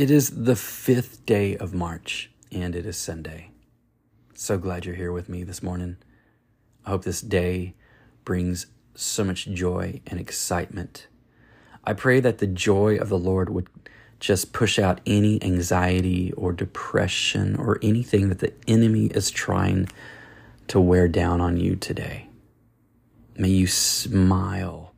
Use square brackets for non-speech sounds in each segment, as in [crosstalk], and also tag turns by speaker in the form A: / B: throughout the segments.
A: It is the fifth day of March, and it is Sunday. So glad you're here with me this morning. I hope this day brings so much joy and excitement. I pray that the joy of the Lord would just push out any anxiety or depression or anything that the enemy is trying to wear down on you today. May you smile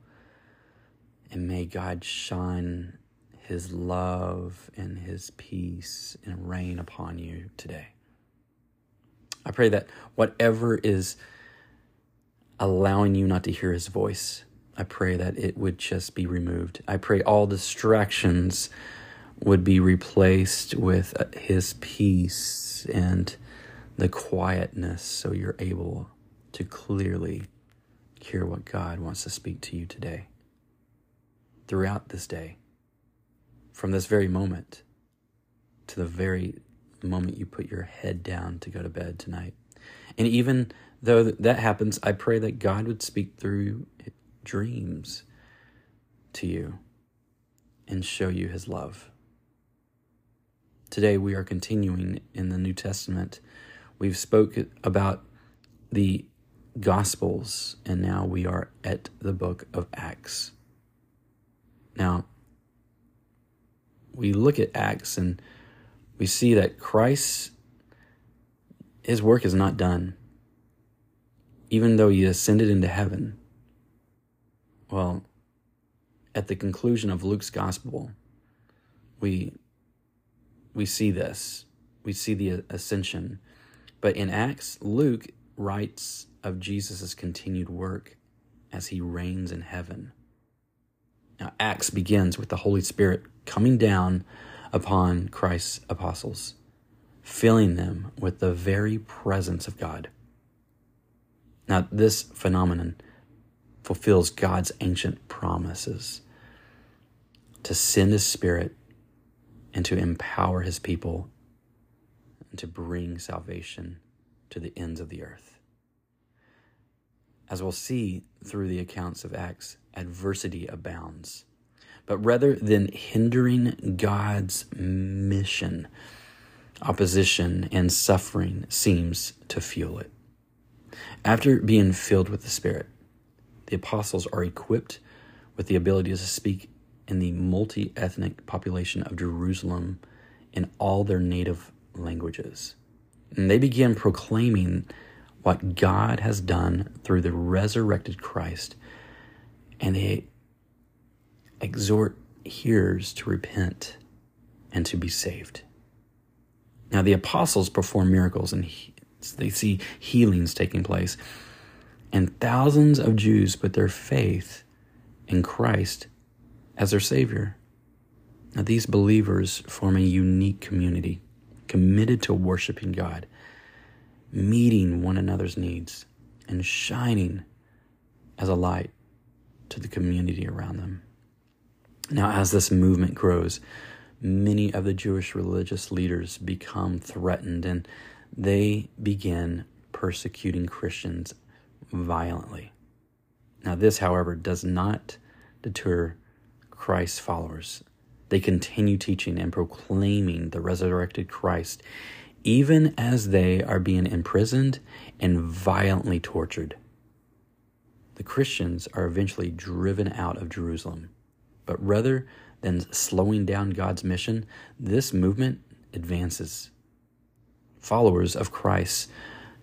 A: and may God shine his love and his peace and rain upon you today. I pray that whatever is allowing you not to hear his voice, I pray that it would just be removed. I pray all distractions would be replaced with his peace and the quietness so you're able to clearly hear what God wants to speak to you today. Throughout this day, from this very moment to the very moment you put your head down to go to bed tonight. And even though that happens, I pray that God would speak through dreams to you and show you his love. Today we are continuing in the New Testament. We've spoke about the Gospels and now we are at the book of Acts. Now, we look at Acts and we see that Christ, his work is not done. Even though he ascended into heaven, well, at the conclusion of Luke's gospel, we we see this. We see the ascension. But in Acts, Luke writes of Jesus' continued work as he reigns in heaven. Now, Acts begins with the Holy Spirit coming down upon Christ's apostles, filling them with the very presence of God. Now, this phenomenon fulfills God's ancient promises to send His Spirit and to empower His people and to bring salvation to the ends of the earth. As we'll see through the accounts of Acts, adversity abounds but rather than hindering God's mission, opposition and suffering seems to fuel it. After being filled with the Spirit, the apostles are equipped with the ability to speak in the multi ethnic population of Jerusalem in all their native languages. And they begin proclaiming what God has done through the resurrected Christ. And they exhort hearers to repent and to be saved. Now, the apostles perform miracles and he, they see healings taking place, and thousands of Jews put their faith in Christ as their Savior. Now, these believers form a unique community committed to worshiping God, meeting one another's needs, and shining as a light to the community around them. Now, as this movement grows, many of the Jewish religious leaders become threatened and they begin persecuting Christians violently. Now, this, however, does not deter Christ's followers. They continue teaching and proclaiming the resurrected Christ, even as they are being imprisoned and violently tortured. The Christians are eventually driven out of Jerusalem but rather than slowing down God's mission, this movement advances. Followers of Christ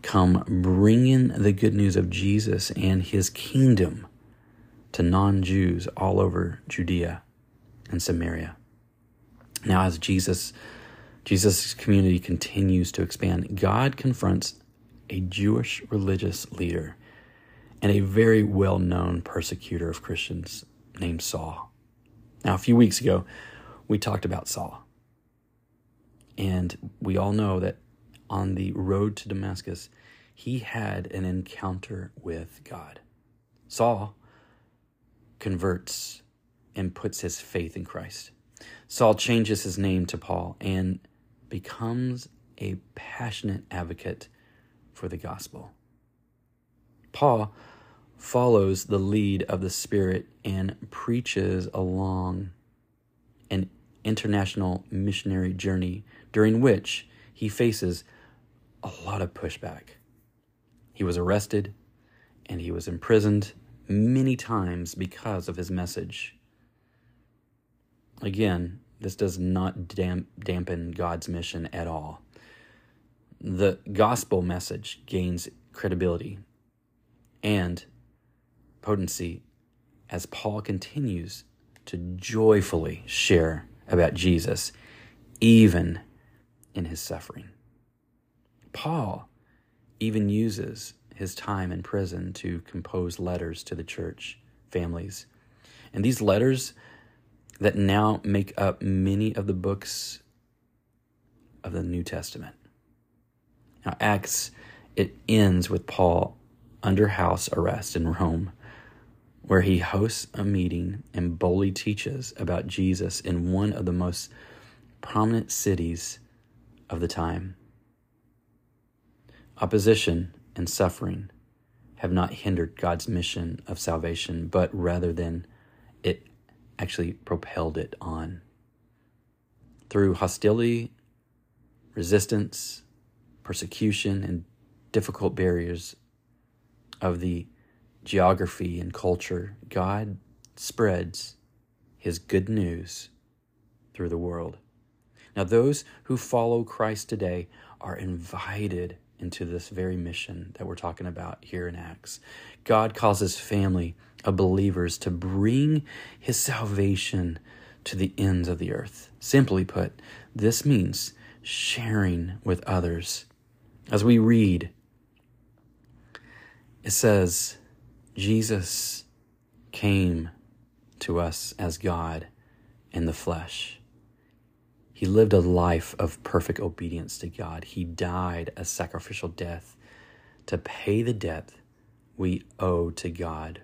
A: come bringing the good news of Jesus and his kingdom to non Jews all over Judea and Samaria. Now, as Jesus, Jesus' community continues to expand, God confronts a Jewish religious leader and a very well known persecutor of Christians named Saul. Now, a few weeks ago, we talked about Saul. And we all know that on the road to Damascus, he had an encounter with God. Saul converts and puts his faith in Christ. Saul changes his name to Paul and becomes a passionate advocate for the gospel. Paul follows the lead of the Spirit and preaches along an international missionary journey during which he faces a lot of pushback. He was arrested and he was imprisoned many times because of his message. Again, this does not damp, dampen God's mission at all. The gospel message gains credibility and potency as Paul continues to joyfully share about Jesus, even in his suffering. Paul even uses his time in prison to compose letters to the church families. And these letters that now make up many of the books of the New Testament. Now, Acts, it ends with Paul under house arrest in Rome, where he hosts a meeting and boldly teaches about Jesus in one of the most prominent cities of the time. Opposition and suffering have not hindered God's mission of salvation, but rather than it actually propelled it on. Through hostility, resistance, persecution, and difficult barriers of the geography and culture, God spreads his good news through the world. Now, those who follow Christ today are invited into this very mission that we're talking about here in Acts. God calls his family of believers to bring his salvation to the ends of the earth. Simply put, this means sharing with others. As we read, it says, Jesus came to us as God in the flesh. He lived a life of perfect obedience to God. He died a sacrificial death to pay the debt we owe to God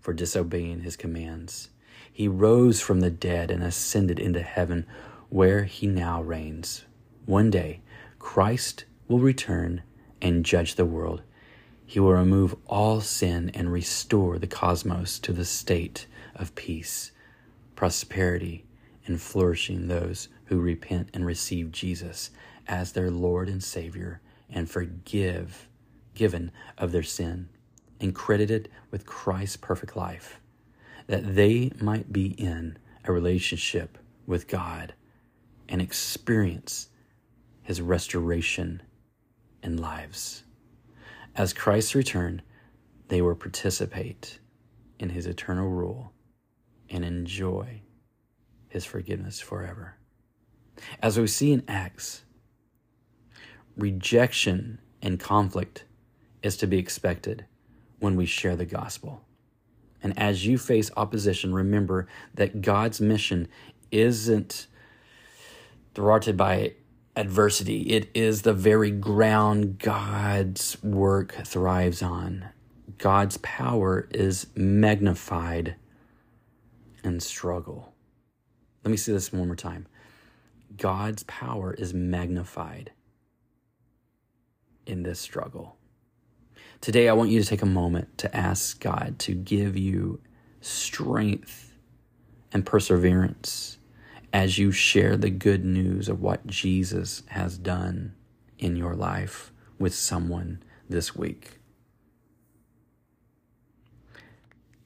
A: for disobeying his commands. He rose from the dead and ascended into heaven, where he now reigns. One day, Christ will return and judge the world. He will remove all sin and restore the cosmos to the state of peace, prosperity, and flourishing those who repent and receive Jesus as their Lord and Savior and forgive given of their sin and credited with Christ's perfect life that they might be in a relationship with God and experience his restoration in lives. As Christ's return, they will participate in his eternal rule and enjoy his forgiveness forever. As we see in Acts, rejection and conflict is to be expected when we share the gospel. And as you face opposition, remember that God's mission isn't thwarted by adversity. It is the very ground God's work thrives on. God's power is magnified in struggle. Let me see this one more time. God's power is magnified in this struggle. Today, I want you to take a moment to ask God to give you strength and perseverance as you share the good news of what Jesus has done in your life with someone this week.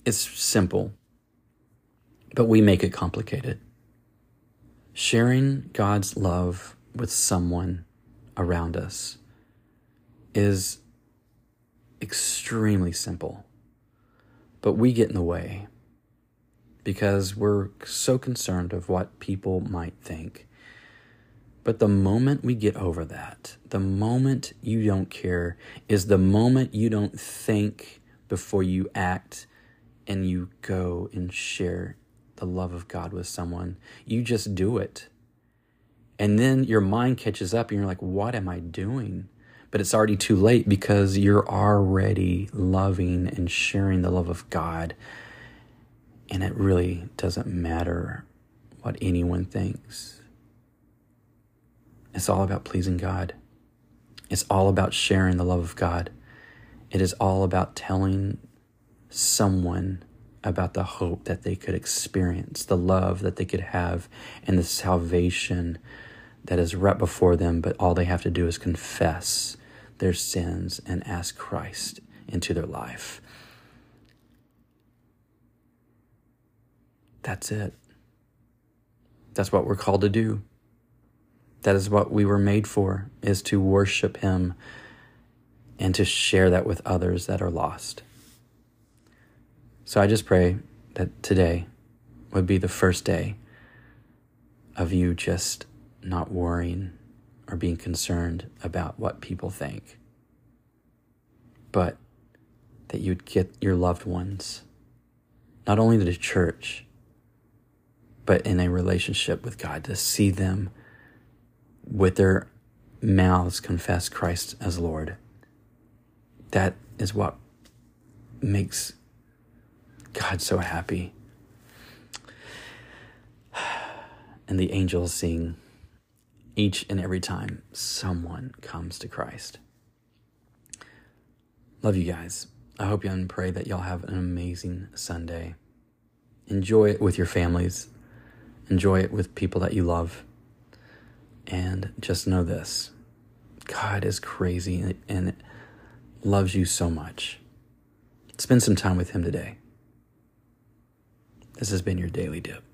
A: It's simple, but we make it complicated. Sharing God's love with someone around us is extremely simple, but we get in the way because we're so concerned of what people might think. But the moment we get over that, the moment you don't care, is the moment you don't think before you act and you go and share the love of God with someone. You just do it. And then your mind catches up and you're like, what am I doing? But it's already too late because you're already loving and sharing the love of God. And it really doesn't matter what anyone thinks. It's all about pleasing God. It's all about sharing the love of God. It is all about telling someone about the hope that they could experience, the love that they could have, and the salvation that is right before them, but all they have to do is confess their sins and ask Christ into their life. That's it. That's what we're called to do. That is what we were made for, is to worship him and to share that with others that are lost. So I just pray that today would be the first day of you just not worrying or being concerned about what people think, but that you'd get your loved ones, not only to the church, but in a relationship with God, to see them with their mouths confess Christ as Lord. That is what makes God so happy. [sighs] And the angels sing each and every time someone comes to Christ. Love you guys. I hope you and pray that y'all have an amazing Sunday. Enjoy it with your families. Enjoy it with people that you love. And just know this God is crazy and loves you so much. Spend some time with Him today. This has been your Daily Dip.